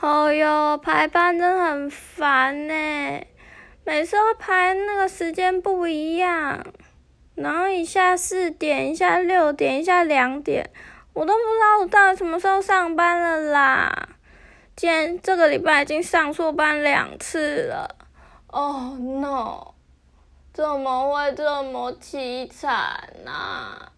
哦哟，排班真的很烦呢，每次都排那个时间不一样，然后一下四点，一下六点，一下两点，我都不知道我到底什么时候上班了啦。今天这个礼拜已经上错班两次了，Oh no！怎么会这么凄惨啊？